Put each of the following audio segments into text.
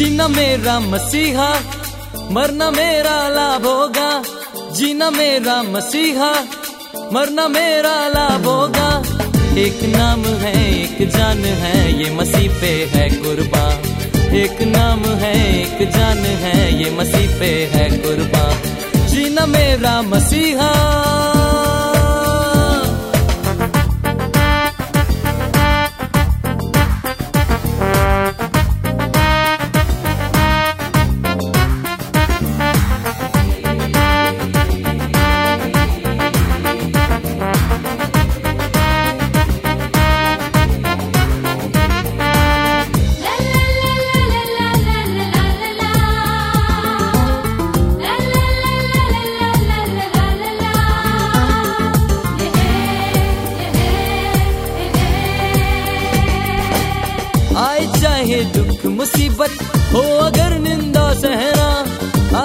जीना मेरा मसीहा, मरना मेरा लाभ होगा। जीना मेरा मसीहा, मरना मेरा लाभ होगा। एक नाम है, एक जान है, ये मसीह पे है कुर्बान। एक नाम है, एक जान है, ये मसीह पे है कुर्बान। जीना मेरा मसीहा। दुख मुसीबत हो अगर निंदा सहना।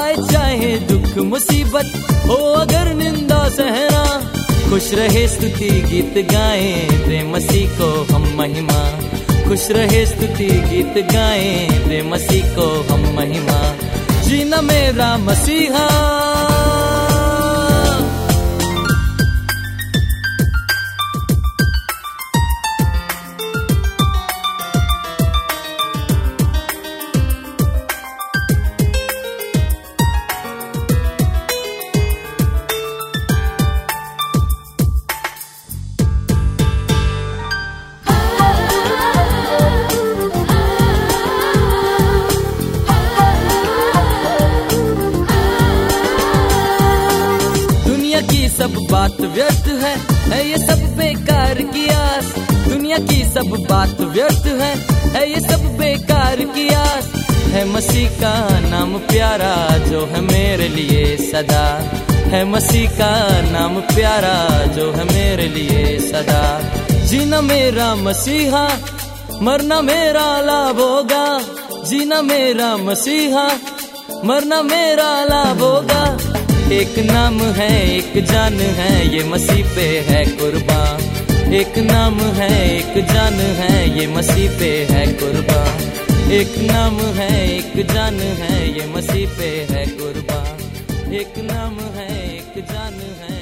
आए चाहे दुख मुसीबत हो अगर निंदा सहना। खुश रहे स्तुति गीत गाए दे मसीह को हम महिमा। खुश रहे स्तुति गीत गाए दे मसीह को हम महिमा। जीना मेरा मसीहा। सब बात व्यर्थ है है ये सब बेकार की आस दुनिया की सब बात व्यर्थ है है ये सब बेकार की आस है मसीह का नाम प्यारा जो है मेरे लिए सदा। है मसीह का नाम प्यारा जो है मेरे लिए सदा। जीना मेरा मसीहा, मरना मेरा लाभ होगा। जीना मेरा मसीहा, मरना मेरा लाभ होगा। एक नाम है, एक जान है, ये मसीह पे है कुर्बान। एक नाम है, एक जान है, ये मसीह पे है कुर्बान। एक नाम है, एक जान है, ये मसीह पे है कुर्बान। एक नाम है, एक जान है।